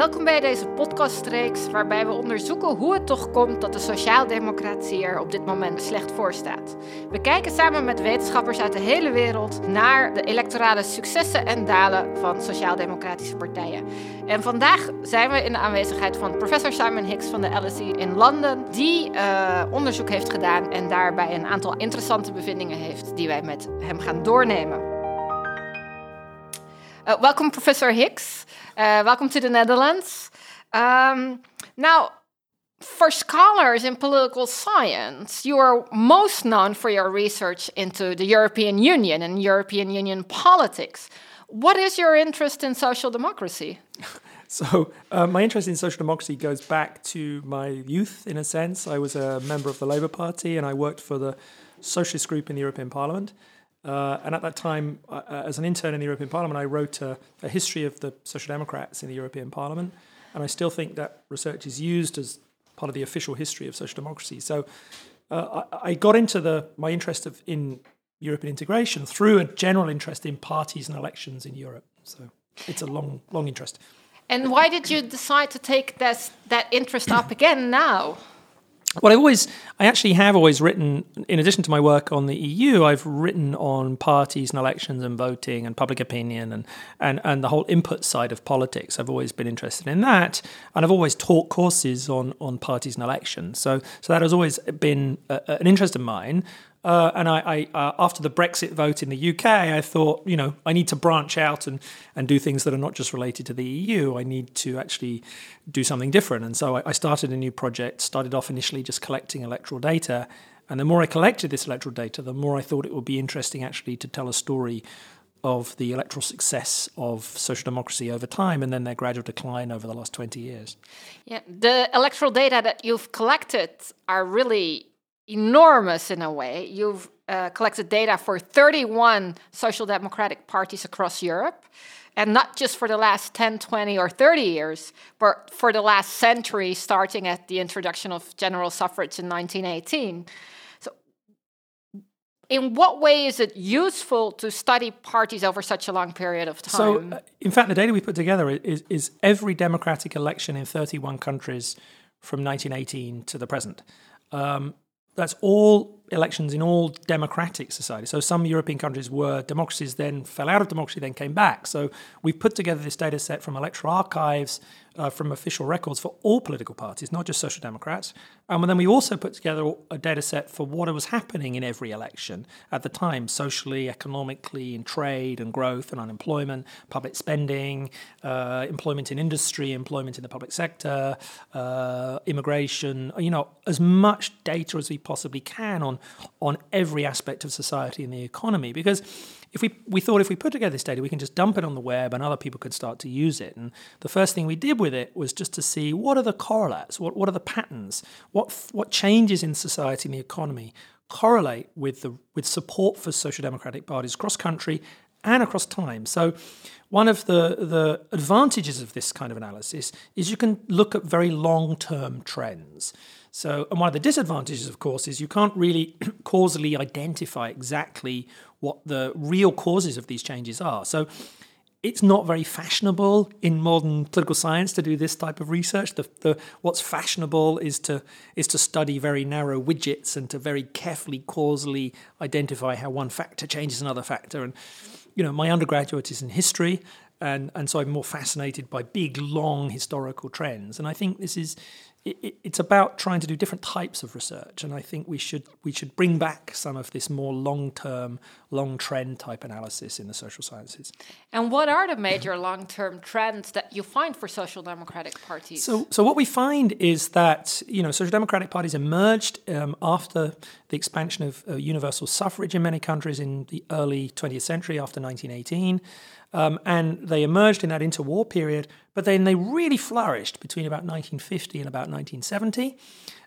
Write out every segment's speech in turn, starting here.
Welkom bij deze podcastreeks waarbij we onderzoeken hoe het toch komt dat de sociaaldemocratie er op dit moment slecht voor staat. We kijken samen met wetenschappers uit de hele wereld naar de electorale successen en dalen van sociaaldemocratische partijen. En vandaag zijn we in de aanwezigheid van professor Simon Hicks van de LSE in Londen, die uh, onderzoek heeft gedaan en daarbij een aantal interessante bevindingen heeft die wij met hem gaan doornemen. Uh, welcome, Professor Hicks. Uh, welcome to the Netherlands. Um, now, for scholars in political science, you are most known for your research into the European Union and European Union politics. What is your interest in social democracy? So, uh, my interest in social democracy goes back to my youth, in a sense. I was a member of the Labour Party and I worked for the Socialist Group in the European Parliament. Uh, and at that time, uh, uh, as an intern in the European Parliament, I wrote a, a, history of the Social Democrats in the European Parliament. And I still think that research is used as part of the official history of social democracy. So uh, I, I, got into the, my interest of, in European integration through a general interest in parties and elections in Europe. So it's a long, long interest. And why did you decide to take this, that interest up again now? Well, I've always, I actually have always written, in addition to my work on the EU, I've written on parties and elections and voting and public opinion and, and, and the whole input side of politics. I've always been interested in that. And I've always taught courses on, on parties and elections. So, so that has always been a, an interest of mine. Uh, and I, I uh, after the Brexit vote in the UK, I thought, you know, I need to branch out and, and do things that are not just related to the EU. I need to actually do something different. And so I, I started a new project, started off initially just collecting electoral data. And the more I collected this electoral data, the more I thought it would be interesting actually to tell a story of the electoral success of social democracy over time and then their gradual decline over the last 20 years. Yeah, the electoral data that you've collected are really enormous in a way. You've uh, collected data for 31 social democratic parties across Europe, and not just for the last 10, 20, or 30 years, but for the last century, starting at the introduction of general suffrage in 1918. So, in what way is it useful to study parties over such a long period of time? So, uh, in fact, the data we put together is, is every democratic election in 31 countries from 1918 to the present. Um, that's all elections in all democratic societies. So some European countries were democracies, then fell out of democracy, then came back. So we've put together this data set from electoral archives, uh, from official records for all political parties, not just social democrats. And then we also put together a data set for what was happening in every election at the time, socially, economically, in trade and growth and unemployment, public spending, uh, employment in industry, employment in the public sector, uh, immigration, you know, as much data as we possibly can on on every aspect of society and the economy. Because if we we thought if we put together this data we can just dump it on the web and other people could start to use it. And the first thing we did with it was just to see what are the correlates what what are the patterns what what changes in society and the economy correlate with the with support for social democratic parties across country and across time. So one of the, the advantages of this kind of analysis is you can look at very long term trends. So, and one of the disadvantages, of course, is you can't really causally identify exactly what the real causes of these changes are. So, it's not very fashionable in modern political science to do this type of research. The, the, what's fashionable is to is to study very narrow widgets and to very carefully causally identify how one factor changes another factor. And you know, my undergraduate is in history, and and so I'm more fascinated by big, long historical trends. And I think this is it, it's about trying to do different types of research, and I think we should we should bring back some of this more long term, long trend type analysis in the social sciences. And what are the major long term trends that you find for social democratic parties? So, so what we find is that you know social democratic parties emerged um, after the expansion of uh, universal suffrage in many countries in the early 20th century, after 1918. Um, and they emerged in that interwar period, but then they really flourished between about 1950 and about 1970.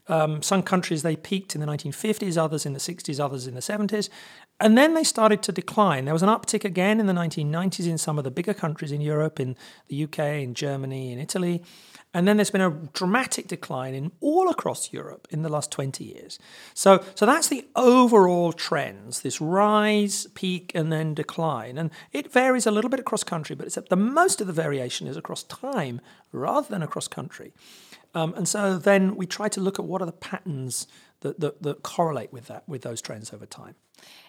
Um, some countries they peaked in the 1950s, others in the 60s, others in the 70s. And then they started to decline. There was an uptick again in the 1990s in some of the bigger countries in Europe, in the UK, in Germany, in Italy. And then there's been a dramatic decline in all across Europe in the last 20 years. So, so that's the overall trends, this rise, peak, and then decline. And it varies a little bit across country, but except the most of the variation is across time rather than across country. Um, and so then we try to look at what are the patterns that, that, that correlate with that, with those trends over time.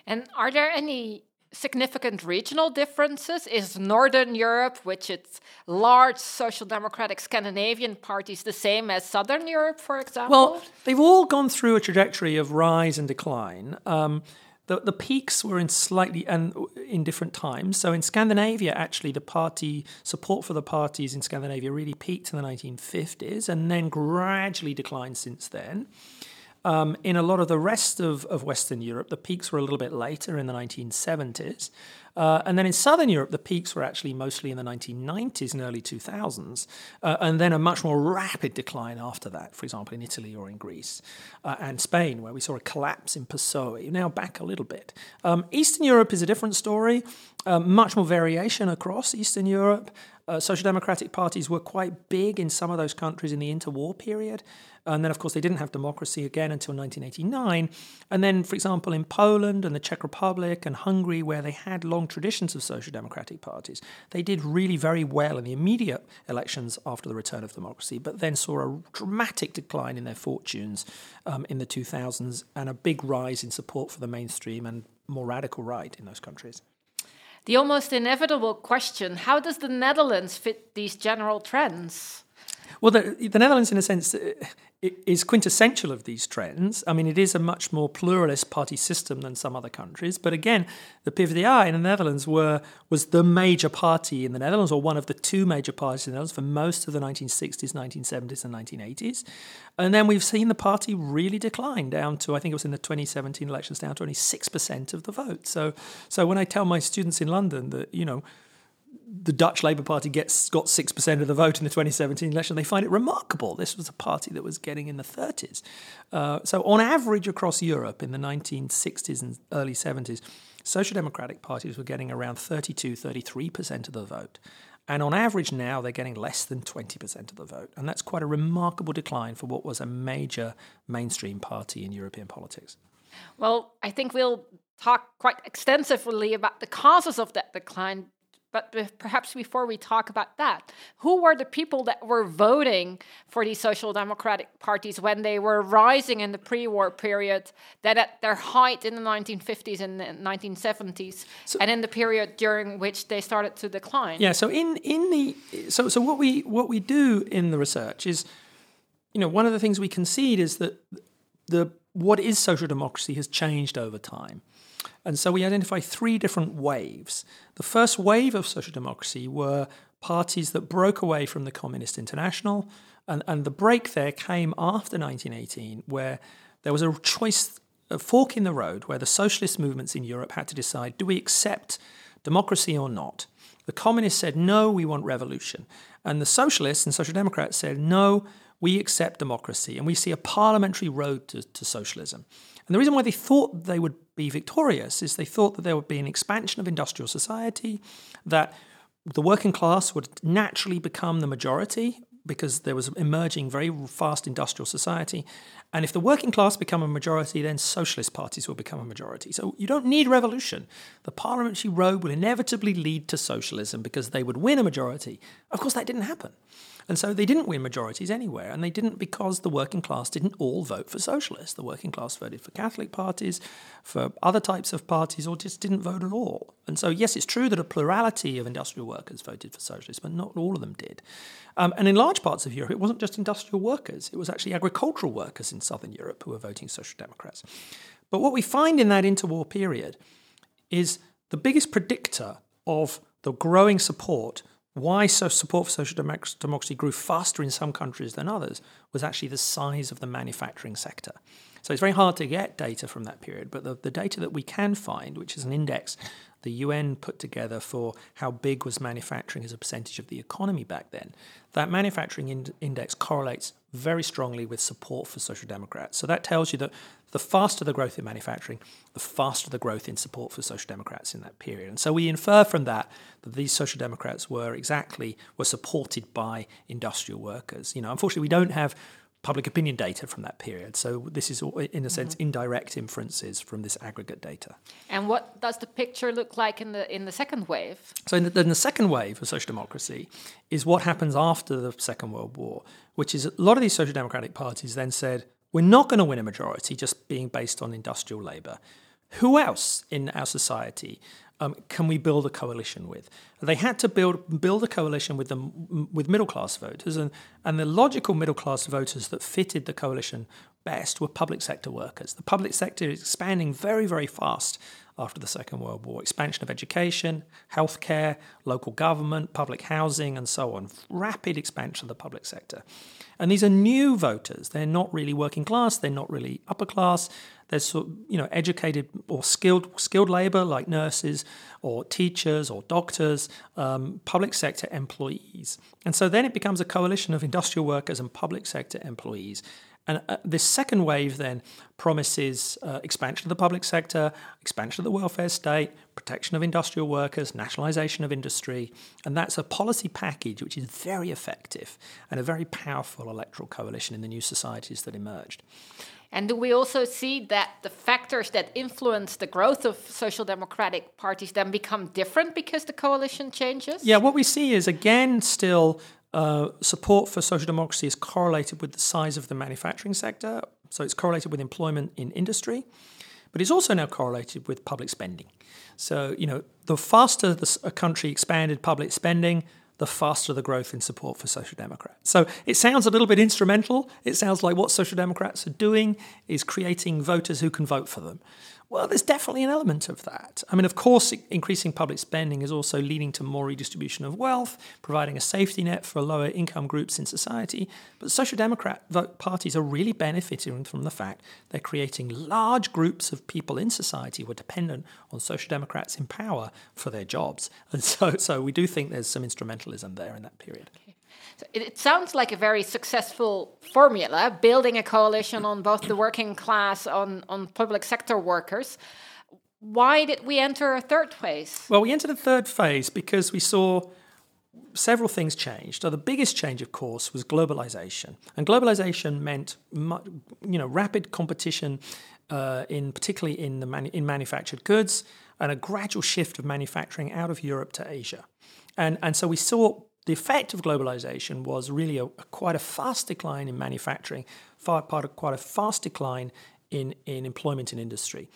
And are there any significant regional differences? Is Northern Europe, which its large social democratic Scandinavian parties, the same as Southern Europe, for example? Well, they've all gone through a trajectory of rise and decline. Um, the, the peaks were in slightly and in different times. So in Scandinavia, actually, the party support for the parties in Scandinavia really peaked in the 1950s and then gradually declined since then. Um, in a lot of the rest of, of Western Europe, the peaks were a little bit later in the 1970s. Uh, and then in Southern Europe, the peaks were actually mostly in the 1990s and early 2000s, uh, and then a much more rapid decline after that, for example, in Italy or in Greece uh, and Spain, where we saw a collapse in PSOE, now back a little bit. Um, Eastern Europe is a different story, uh, much more variation across Eastern Europe. Uh, social democratic parties were quite big in some of those countries in the interwar period. And then, of course, they didn't have democracy again until 1989. And then, for example, in Poland and the Czech Republic and Hungary, where they had long traditions of social democratic parties, they did really very well in the immediate elections after the return of democracy, but then saw a dramatic decline in their fortunes um, in the 2000s and a big rise in support for the mainstream and more radical right in those countries. The almost inevitable question how does the Netherlands fit these general trends? Well, the, the Netherlands, in a sense, is quintessential of these trends. I mean, it is a much more pluralist party system than some other countries. But again, the PvdA in the Netherlands were was the major party in the Netherlands, or one of the two major parties in the Netherlands for most of the 1960s, 1970s, and 1980s. And then we've seen the party really decline down to, I think it was in the 2017 elections, down to only 6% of the vote. So, so when I tell my students in London that, you know, the Dutch Labour Party gets got six percent of the vote in the 2017 election. They find it remarkable. This was a party that was getting in the 30s. Uh, so, on average, across Europe in the 1960s and early 70s, social democratic parties were getting around 32, 33 percent of the vote. And on average now, they're getting less than 20% of the vote. And that's quite a remarkable decline for what was a major mainstream party in European politics. Well, I think we'll talk quite extensively about the causes of that decline but perhaps before we talk about that, who were the people that were voting for these social democratic parties when they were rising in the pre war period, that at their height in the 1950s and the 1970s, so, and in the period during which they started to decline? Yeah, so in, in the so so what we what we do in the research is, you know, one of the things we concede is that the what is social democracy has changed over time. And so we identify three different waves. The first wave of social democracy were parties that broke away from the Communist International. And, and the break there came after 1918, where there was a choice, a fork in the road, where the socialist movements in Europe had to decide do we accept democracy or not? The communists said, no, we want revolution. And the socialists and social democrats said, no, we accept democracy. And we see a parliamentary road to, to socialism. And the reason why they thought they would be victorious is they thought that there would be an expansion of industrial society, that the working class would naturally become the majority because there was emerging very fast industrial society. And if the working class become a majority, then socialist parties will become a majority. So you don't need revolution. The parliamentary road will inevitably lead to socialism because they would win a majority. Of course, that didn't happen. And so they didn't win majorities anywhere, and they didn't because the working class didn't all vote for socialists. The working class voted for Catholic parties, for other types of parties, or just didn't vote at all. And so, yes, it's true that a plurality of industrial workers voted for socialists, but not all of them did. Um, and in large parts of Europe, it wasn't just industrial workers, it was actually agricultural workers in southern Europe who were voting Social Democrats. But what we find in that interwar period is the biggest predictor of the growing support why so support for social democracy grew faster in some countries than others was actually the size of the manufacturing sector. So it's very hard to get data from that period, but the, the data that we can find, which is an index the UN put together for how big was manufacturing as a percentage of the economy back then, that manufacturing in- index correlates very strongly with support for Social Democrats. So that tells you that the faster the growth in manufacturing, the faster the growth in support for Social Democrats in that period. And so we infer from that that these Social Democrats were exactly were supported by industrial workers. You know, unfortunately, we don't have public opinion data from that period. So this is, in a sense, mm-hmm. indirect inferences from this aggregate data. And what does the picture look like in the in the second wave? So in the, in the second wave of social democracy is what happens after the Second World War, which is a lot of these social democratic parties then said, we're not going to win a majority just being based on industrial labour. Who else in our society um, can we build a coalition with? They had to build build a coalition with them with middle class voters, and and the logical middle class voters that fitted the coalition best were public sector workers. The public sector is expanding very very fast after the Second World War. Expansion of education, healthcare, local government, public housing, and so on. Rapid expansion of the public sector. And these are new voters. They're not really working class. They're not really upper class. There's sort of, you know educated or skilled skilled labour like nurses or teachers or doctors, um, public sector employees, and so then it becomes a coalition of industrial workers and public sector employees. And uh, this second wave then promises uh, expansion of the public sector, expansion of the welfare state, protection of industrial workers, nationalisation of industry. And that's a policy package which is very effective and a very powerful electoral coalition in the new societies that emerged. And do we also see that the factors that influence the growth of social democratic parties then become different because the coalition changes? Yeah, what we see is again still uh, support for social democracy is correlated with the size of the manufacturing sector. So it's correlated with employment in industry, but it's also now correlated with public spending. So, you know, the faster the, a country expanded public spending, the faster the growth in support for Social Democrats. So it sounds a little bit instrumental. It sounds like what Social Democrats are doing is creating voters who can vote for them. Well, there's definitely an element of that. I mean, of course, increasing public spending is also leading to more redistribution of wealth, providing a safety net for lower income groups in society. But social democrat parties are really benefiting from the fact they're creating large groups of people in society who are dependent on social democrats in power for their jobs. And so, so we do think there's some instrumentalism there in that period. So it, sounds like a very successful formula, building a coalition on both the working class, on, on public sector workers. Why did we enter a third phase? Well, we entered a third phase because we saw several things changed. So the biggest change, of course, was globalization, and globalization meant you know rapid competition, uh, in particularly in the manu- in manufactured goods, and a gradual shift of manufacturing out of Europe to Asia, and and so we saw the effect of globalization was really a, a quite a fast decline in manufacturing, far, part of quite a fast decline in, in employment in industry.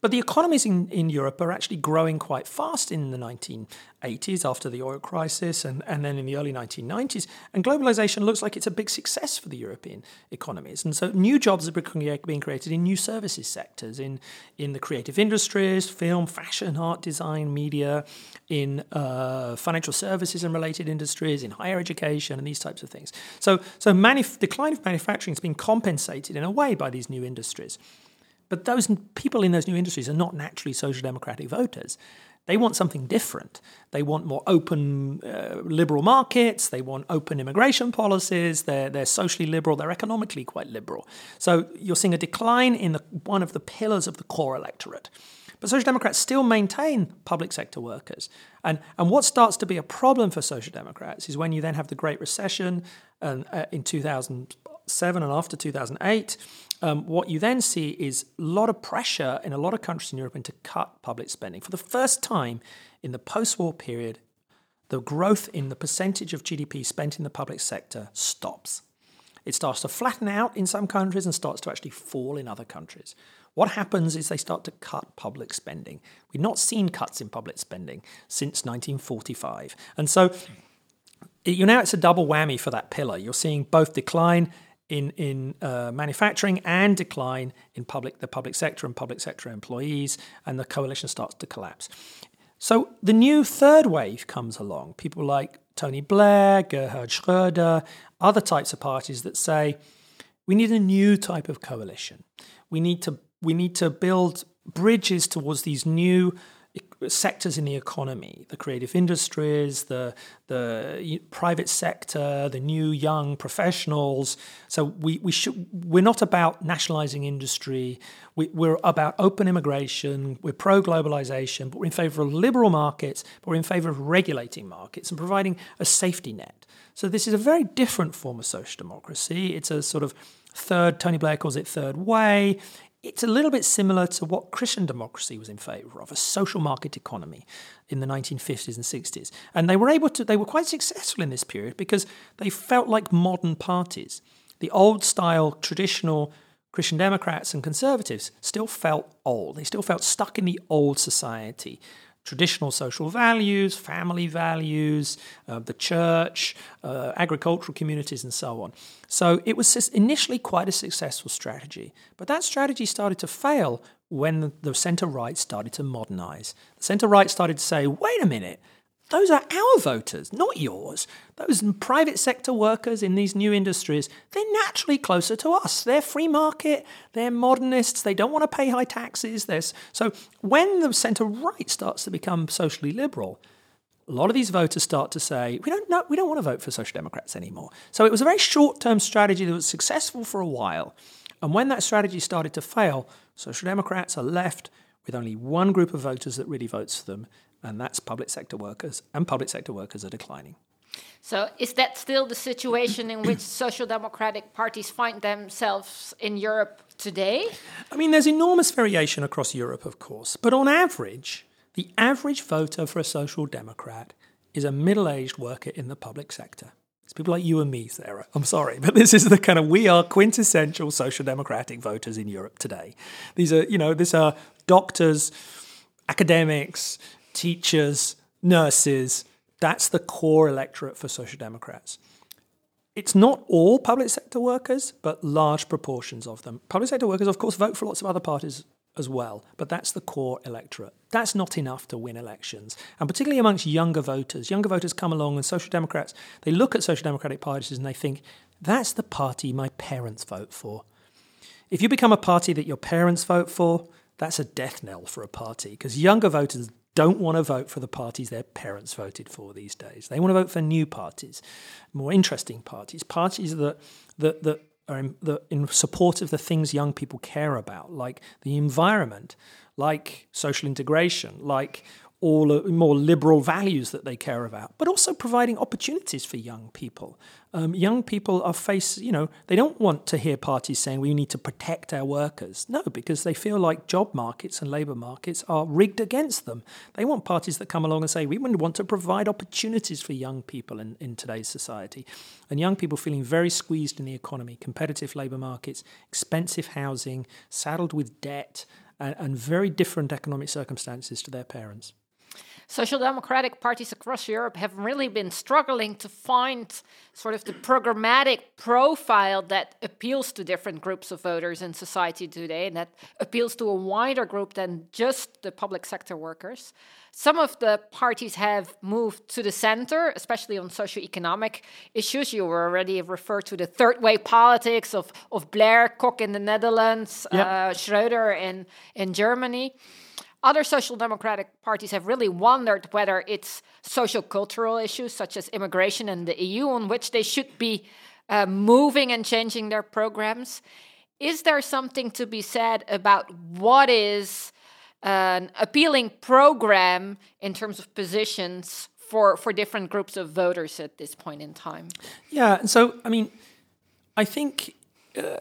But the economies in, in Europe are actually growing quite fast in the 1980s after the oil crisis and, and then in the early 1990s. And globalization looks like it's a big success for the European economies. And so new jobs are being created in new services sectors, in, in the creative industries, film, fashion, art, design, media, in uh, financial services and related industries, in higher education, and these types of things. So, so manuf- decline of manufacturing has been compensated in a way by these new industries. But those people in those new industries are not naturally social democratic voters. They want something different. They want more open uh, liberal markets. They want open immigration policies. They're, they're socially liberal. They're economically quite liberal. So you're seeing a decline in the, one of the pillars of the core electorate. But Social Democrats still maintain public sector workers. And, and what starts to be a problem for Social Democrats is when you then have the Great Recession and, uh, in 2007 and after 2008 um, what you then see is a lot of pressure in a lot of countries in Europe to cut public spending. For the first time in the post war period, the growth in the percentage of GDP spent in the public sector stops. It starts to flatten out in some countries and starts to actually fall in other countries. What happens is they start to cut public spending. We've not seen cuts in public spending since 1945. And so you know it's a double whammy for that pillar. You're seeing both decline in in uh, manufacturing and decline in public the public sector and public sector employees, and the coalition starts to collapse. So the new third wave comes along. People like Tony Blair, Gerhard Schröder, other types of parties that say we need a new type of coalition. We need to we need to build bridges towards these new sectors in the economy, the creative industries, the the private sector, the new young professionals. So we, we should we're not about nationalizing industry. We, we're about open immigration. We're pro globalization, but we're in favor of liberal markets. But we're in favor of regulating markets and providing a safety net. So this is a very different form of social democracy. It's a sort of third. Tony Blair calls it third way it's a little bit similar to what Christian democracy was in favor of, a social market economy in the 1950s and 60s. And they were able to, they were quite successful in this period because they felt like modern parties. The old style, traditional Christian Democrats and conservatives still felt old. They still felt stuck in the old society traditional social values, family values, uh, the church, uh, agricultural communities, and so on. So it was initially quite a successful strategy. But that strategy started to fail when the centre right started to modernise. The centre right started to say, wait a minute, those are our voters, not yours. Those private sector workers in these new industries, they're naturally closer to us. They're free market, they're modernists, they don't want to pay high taxes. There's, so when the centre right starts to become socially liberal, a lot of these voters start to say, we don't, know, we don't want to vote for Social Democrats anymore. So it was a very short term strategy that was successful for a while. And when that strategy started to fail, Social Democrats are left with only one group of voters that really votes for them, and that's public sector workers, and public sector workers are declining. So, is that still the situation in which social democratic parties find themselves in Europe today? I mean, there's enormous variation across Europe, of course, but on average, the average voter for a social democrat is a middle aged worker in the public sector. It's people like you and me, Sarah. I'm sorry, but this is the kind of we are quintessential social democratic voters in Europe today. These are, you know, these are doctors, academics, teachers, nurses. That's the core electorate for Social Democrats. It's not all public sector workers, but large proportions of them. Public sector workers, of course, vote for lots of other parties as well, but that's the core electorate. That's not enough to win elections. And particularly amongst younger voters, younger voters come along and Social Democrats, they look at Social Democratic parties and they think, that's the party my parents vote for. If you become a party that your parents vote for, that's a death knell for a party because younger voters don't want to vote for the parties their parents voted for these days. They want to vote for new parties, more interesting parties, parties that that that are in, that in support of the things young people care about, like the environment, like social integration, like all more liberal values that they care about, but also providing opportunities for young people. Um, young people are faced, you know, they don't want to hear parties saying we need to protect our workers. No, because they feel like job markets and labour markets are rigged against them. They want parties that come along and say we want to provide opportunities for young people in, in today's society. And young people feeling very squeezed in the economy, competitive labour markets, expensive housing, saddled with debt, and, and very different economic circumstances to their parents. Social democratic parties across Europe have really been struggling to find sort of the programmatic profile that appeals to different groups of voters in society today and that appeals to a wider group than just the public sector workers. Some of the parties have moved to the center, especially on socioeconomic issues. You were already referred to the third way politics of, of Blair, Kok in the Netherlands, yep. uh, Schröder in, in Germany. Other social democratic parties have really wondered whether it's social cultural issues such as immigration and the EU on which they should be uh, moving and changing their programs. Is there something to be said about what is an appealing program in terms of positions for, for different groups of voters at this point in time? Yeah, and so I mean, I think uh,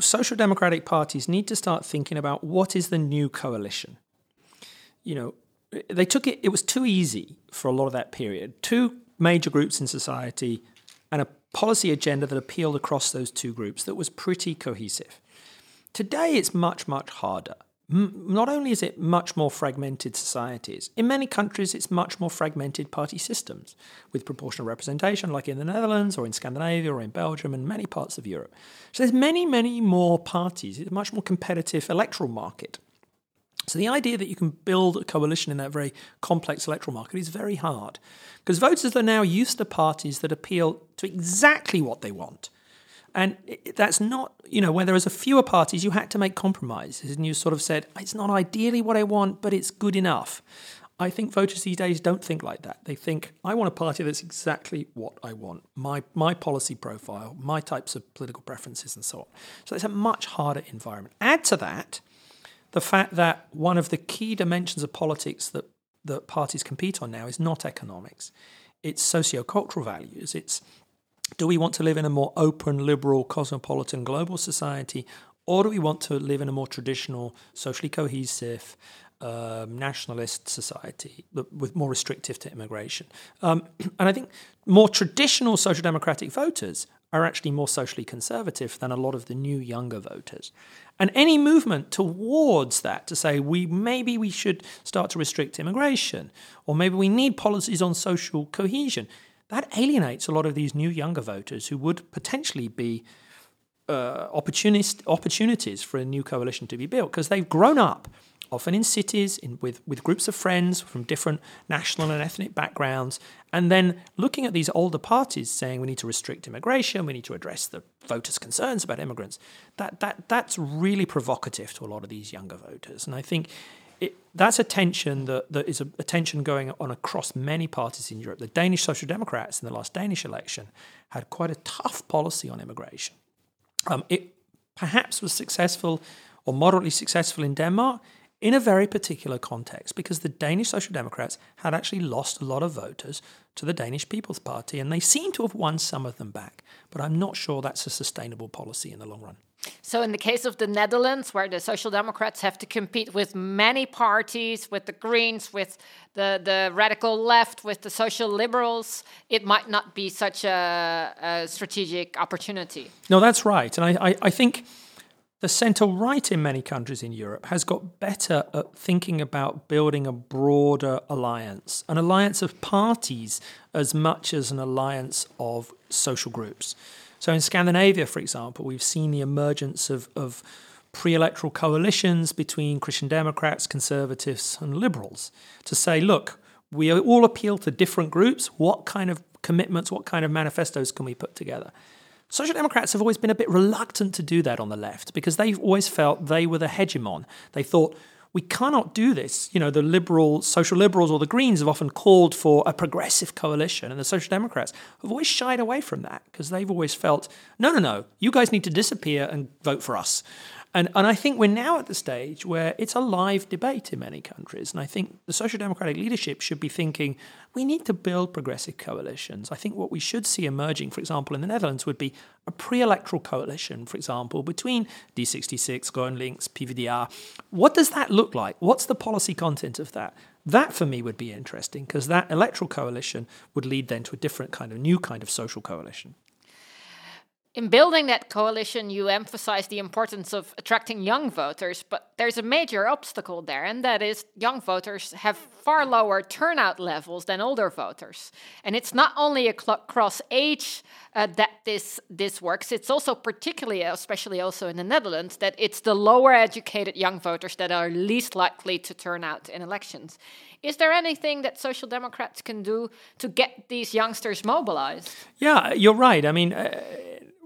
social democratic parties need to start thinking about what is the new coalition. You know, they took it, it was too easy for a lot of that period. Two major groups in society and a policy agenda that appealed across those two groups that was pretty cohesive. Today, it's much, much harder not only is it much more fragmented societies, in many countries it's much more fragmented party systems with proportional representation, like in the Netherlands or in Scandinavia or in Belgium and many parts of Europe. So there's many, many more parties. It's a much more competitive electoral market. So the idea that you can build a coalition in that very complex electoral market is very hard because voters are now used to parties that appeal to exactly what they want And that's not, you know, when there was a fewer parties, you had to make compromises, and you sort of said, it's not ideally what I want, but it's good enough. I think voters these days don't think like that. They think, I want a party that's exactly what I want, my, my policy profile, my types of political preferences, and so on. So it's a much harder environment. Add to that the fact that one of the key dimensions of politics that, that parties compete on now is not economics, it's sociocultural values. It's do we want to live in a more open, liberal, cosmopolitan, global society, or do we want to live in a more traditional, socially cohesive, um, nationalist society with more restrictive to immigration. Um, and I think more traditional social democratic voters are actually more socially conservative than a lot of the new younger voters. And any movement towards that to say we maybe we should start to restrict immigration or maybe we need policies on social cohesion that alienates a lot of these new younger voters who would potentially be uh, opportunist opportunities for a new coalition to be built because they've grown up often in cities in, with, with groups of friends from different national and ethnic backgrounds, and then looking at these older parties saying we need to restrict immigration, we need to address the voters' concerns about immigrants, that, that, that's really provocative to a lot of these younger voters. And I think it, that's a tension that, that is a, a, tension going on across many parties in Europe. The Danish Social Democrats in the last Danish election had quite a tough policy on immigration. Um, it perhaps was successful or moderately successful in Denmark in a very particular context because the Danish Social Democrats had actually lost a lot of voters to the Danish People's Party and they seem to have won some of them back. But I'm not sure that's a sustainable policy in the long run. So, in the case of the Netherlands, where the Social Democrats have to compete with many parties, with the Greens, with the, the radical left, with the social liberals, it might not be such a, a strategic opportunity. No, that's right. And I, I, I think the centre right in many countries in Europe has got better at thinking about building a broader alliance, an alliance of parties as much as an alliance of social groups. So in Scandinavia, for example, we've seen the emergence of, of pre electoral coalitions between Christian Democrats, conservatives, and liberals to say, look, we all appeal to different groups. What kind of commitments, what kind of manifestos can we put together? Social Democrats have always been a bit reluctant to do that on the left because they've always felt they were the hegemon. They thought, we cannot do this. You know, the liberal, social liberals or the Greens have often called for a progressive coalition, and the Social Democrats have always shied away from that because they've always felt, no, no, no, you guys need to disappear and vote for us. And, and I think we're now at the stage where it's a live debate in many countries. And I think the social democratic leadership should be thinking we need to build progressive coalitions. I think what we should see emerging, for example, in the Netherlands, would be a pre electoral coalition, for example, between D66, GroenLinks, PvdA. What does that look like? What's the policy content of that? That for me would be interesting because that electoral coalition would lead then to a different kind of new kind of social coalition. In building that coalition, you emphasize the importance of attracting young voters, but there's a major obstacle there, and that is young voters have far lower turnout levels than older voters. And it's not only across age uh, that this this works; it's also particularly, especially also in the Netherlands, that it's the lower educated young voters that are least likely to turn out in elections. Is there anything that social democrats can do to get these youngsters mobilized? Yeah, you're right. I mean. Uh,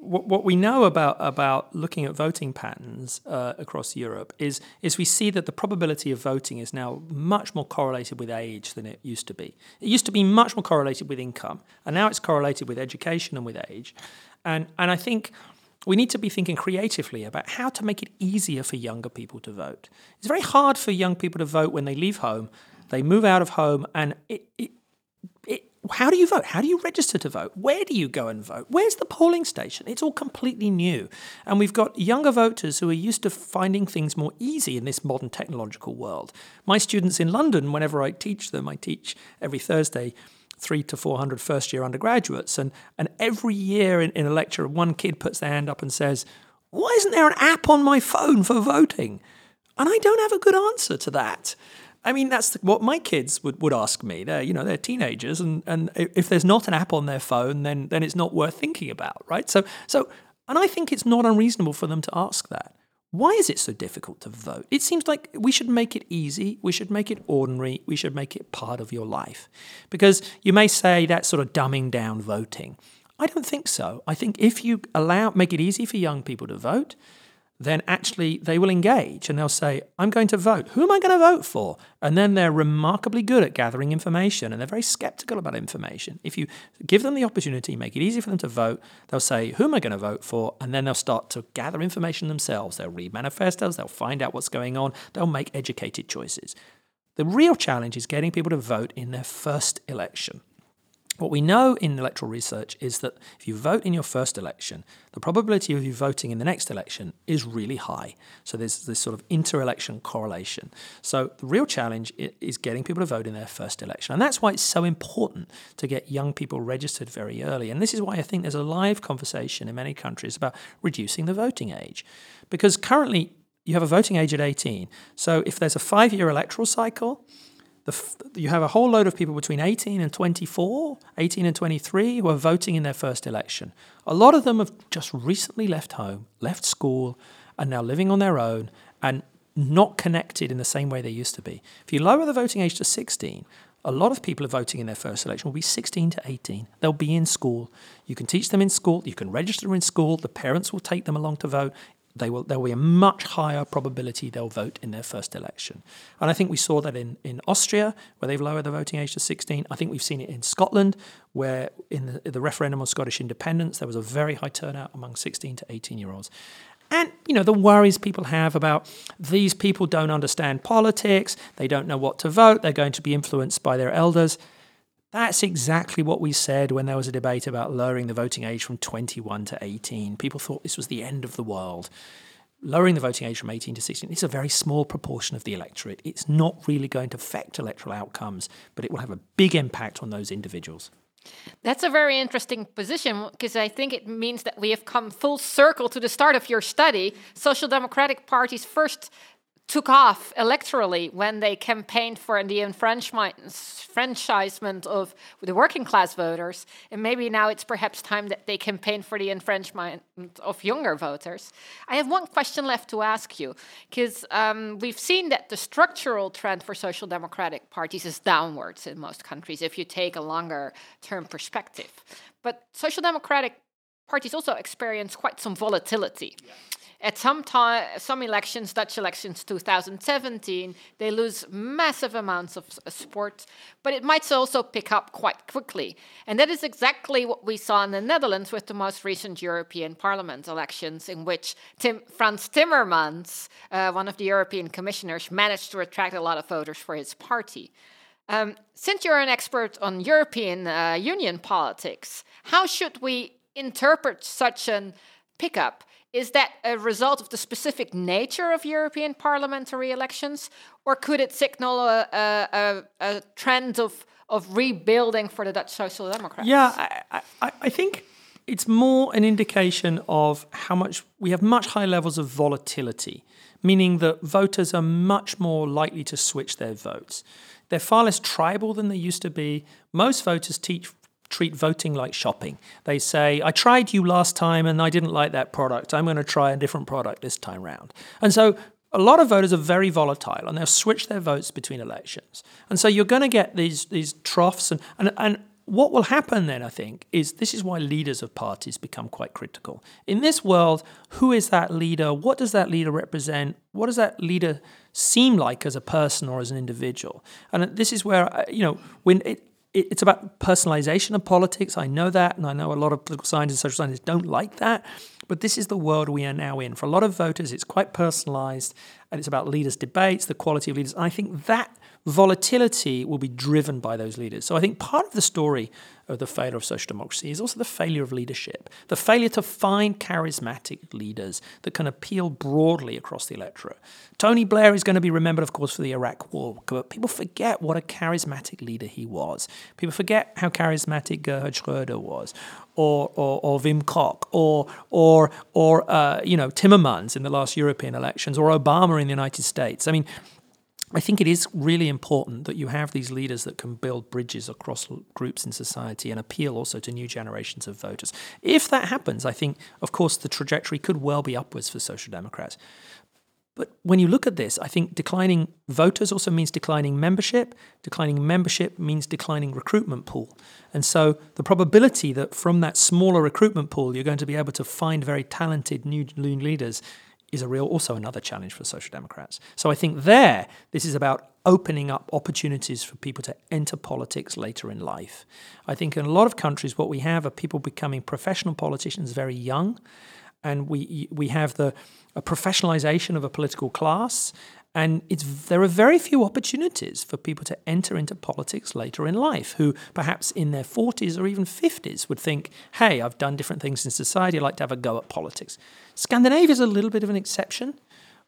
what, what we know about about looking at voting patterns uh, across Europe is is we see that the probability of voting is now much more correlated with age than it used to be. It used to be much more correlated with income, and now it's correlated with education and with age. And and I think we need to be thinking creatively about how to make it easier for younger people to vote. It's very hard for young people to vote when they leave home, they move out of home, and it, it how do you vote? How do you register to vote? Where do you go and vote? Where's the polling station? It's all completely new. And we've got younger voters who are used to finding things more easy in this modern technological world. My students in London, whenever I teach them, I teach every Thursday three to 400 first year undergraduates. And, and every year in, in a lecture, one kid puts their hand up and says, Why isn't there an app on my phone for voting? And I don't have a good answer to that. I mean, that's what my kids would, would ask me. They're, you know, they're teenagers, and, and if there's not an app on their phone, then then it's not worth thinking about, right? So so, and I think it's not unreasonable for them to ask that. Why is it so difficult to vote? It seems like we should make it easy. We should make it ordinary. We should make it part of your life, because you may say that's sort of dumbing down voting. I don't think so. I think if you allow, make it easy for young people to vote, then actually they will engage and they'll say, I'm going to vote. Who am I going to vote for? And then they're remarkably good at gathering information and they're very skeptical about information. If you give them the opportunity, make it easy for them to vote, they'll say, Who am I going to vote for? And then they'll start to gather information themselves. They'll read manifestos, they'll find out what's going on, they'll make educated choices. The real challenge is getting people to vote in their first election. What we know in electoral research is that if you vote in your first election, the probability of you voting in the next election is really high. So there's this sort of inter election correlation. So the real challenge is getting people to vote in their first election. And that's why it's so important to get young people registered very early. And this is why I think there's a live conversation in many countries about reducing the voting age. Because currently, you have a voting age at 18. So if there's a five year electoral cycle, the, you have a whole load of people between 18 and 24, 18 and 23 who are voting in their first election. A lot of them have just recently left home, left school, and now living on their own and not connected in the same way they used to be. If you lower the voting age to 16, a lot of people are voting in their first election will be 16 to 18. They'll be in school. You can teach them in school. You can register in school. The parents will take them along to vote they will there will be a much higher probability they'll vote in their first election. And I think we saw that in, in Austria, where they've lowered the voting age to 16. I think we've seen it in Scotland, where in the, the referendum on Scottish independence, there was a very high turnout among 16 to 18 year olds. And, you know, the worries people have about these people don't understand politics, they don't know what to vote, they're going to be influenced by their elders. That's exactly what we said when there was a debate about lowering the voting age from 21 to 18. People thought this was the end of the world. Lowering the voting age from 18 to 16 is a very small proportion of the electorate. It's not really going to affect electoral outcomes, but it will have a big impact on those individuals. That's a very interesting position because I think it means that we have come full circle to the start of your study. Social Democratic Party's first took off electorally when they campaigned for the enfranchisement of the working class voters. And maybe now it's perhaps time that they campaign for the enfranchisement of younger voters. I have one question left to ask you because um, we've seen that the structural trend for social democratic parties is downwards in most countries if you take a longer term perspective. But social democratic parties also experience quite some volatility. Yeah at some time, some elections, Dutch elections 2017, they lose massive amounts of support, but it might also pick up quite quickly. And that is exactly what we saw in the Netherlands with the most recent European Parliament elections, in which Tim, Frans Timmermans, uh, one of the European commissioners, managed to attract a lot of voters for his party. Um, since you're an expert on European uh, Union politics, how should we interpret such an pickup? Is that a result of the specific nature of European parliamentary elections, or could it signal a, a, a trend of, of rebuilding for the Dutch Social Democrats? Yeah, I, I, I think it's more an indication of how much we have much higher levels of volatility, meaning that voters are much more likely to switch their votes. They're far less tribal than they used to be. Most voters teach, treat voting like shopping. They say, I tried you last time and I didn't like that product. I'm going to try a different product this time round. And so a lot of voters are very volatile and they'll switch their votes between elections. And so you're going to get these, these troughs. And, and, and what will happen then, I think, is this is why leaders of parties become quite critical. In this world, who is that leader? What does that leader represent? What does that leader seem like as a person or as an individual? And this is where, you know, when it, it's about personalization of politics. I know that, and I know a lot of political scientists, and social scientists don't like that. But this is the world we are now in. For a lot of voters, it's quite personalized, and it's about leaders' debates, the quality of leaders. And I think that volatility will be driven by those leaders. So I think part of the story of the failure of social democracy is also the failure of leadership, the failure to find charismatic leaders that can appeal broadly across the electorate. Tony Blair is going to be remembered, of course, for the Iraq War, but people forget what a charismatic leader he was. People forget how charismatic Gerhard Schröder was, or, or, or Wim Kok, or, or, or uh, you know, Timmermans in the last European elections, or Obama in the United States. I mean, I think it is really important that you have these leaders that can build bridges across groups in society and appeal also to new generations of voters. If that happens, I think, of course, the trajectory could well be upwards for Social Democrats. But when you look at this, I think declining voters also means declining membership. Declining membership means declining recruitment pool. And so the probability that from that smaller recruitment pool, you're going to be able to find very talented new, leaders is a real also another challenge for social democrats. So I think there this is about opening up opportunities for people to enter politics later in life. I think in a lot of countries what we have are people becoming professional politicians very young and we we have the a professionalization of a political class and it's there are very few opportunities for people to enter into politics later in life who perhaps in their 40s or even 50s would think hey I've done different things in society I'd like to have a go at politics Scandinavia is a little bit of an exception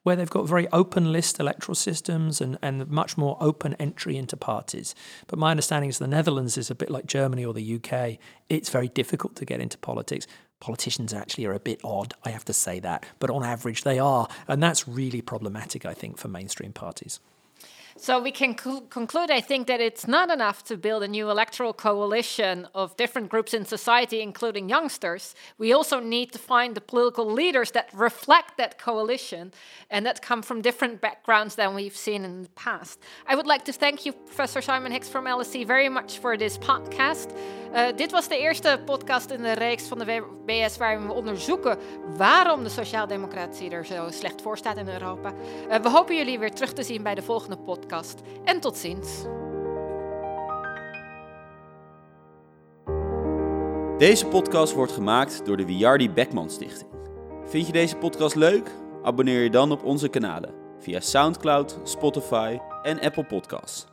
where they've got very open list electoral systems and, and much more open entry into parties. But my understanding is the Netherlands is a bit like Germany or the UK. It's very difficult to get into politics politicians actually are a bit odd, I have to say that, but on average they are. And that's really problematic, I think, for mainstream parties. So we can conclude, I think, that it's not enough to build a new electoral coalition of different groups in society, including youngsters. We also need to find the political leaders that reflect that coalition and that come from different backgrounds than we've seen in the past. I would like to thank you, Professor Simon Hix from LSE, very much for this podcast. Uh, dit was de eerste podcast in de reeks van de WBS waarin we onderzoeken waarom de sociaaldemocratie er zo slecht voor staat in Europa. Uh, we hopen jullie weer terug te zien bij de volgende podcast. En tot ziens. Deze podcast wordt gemaakt door de Wiardi Beckman Stichting. Vind je deze podcast leuk? Abonneer je dan op onze kanalen via SoundCloud, Spotify en Apple Podcasts.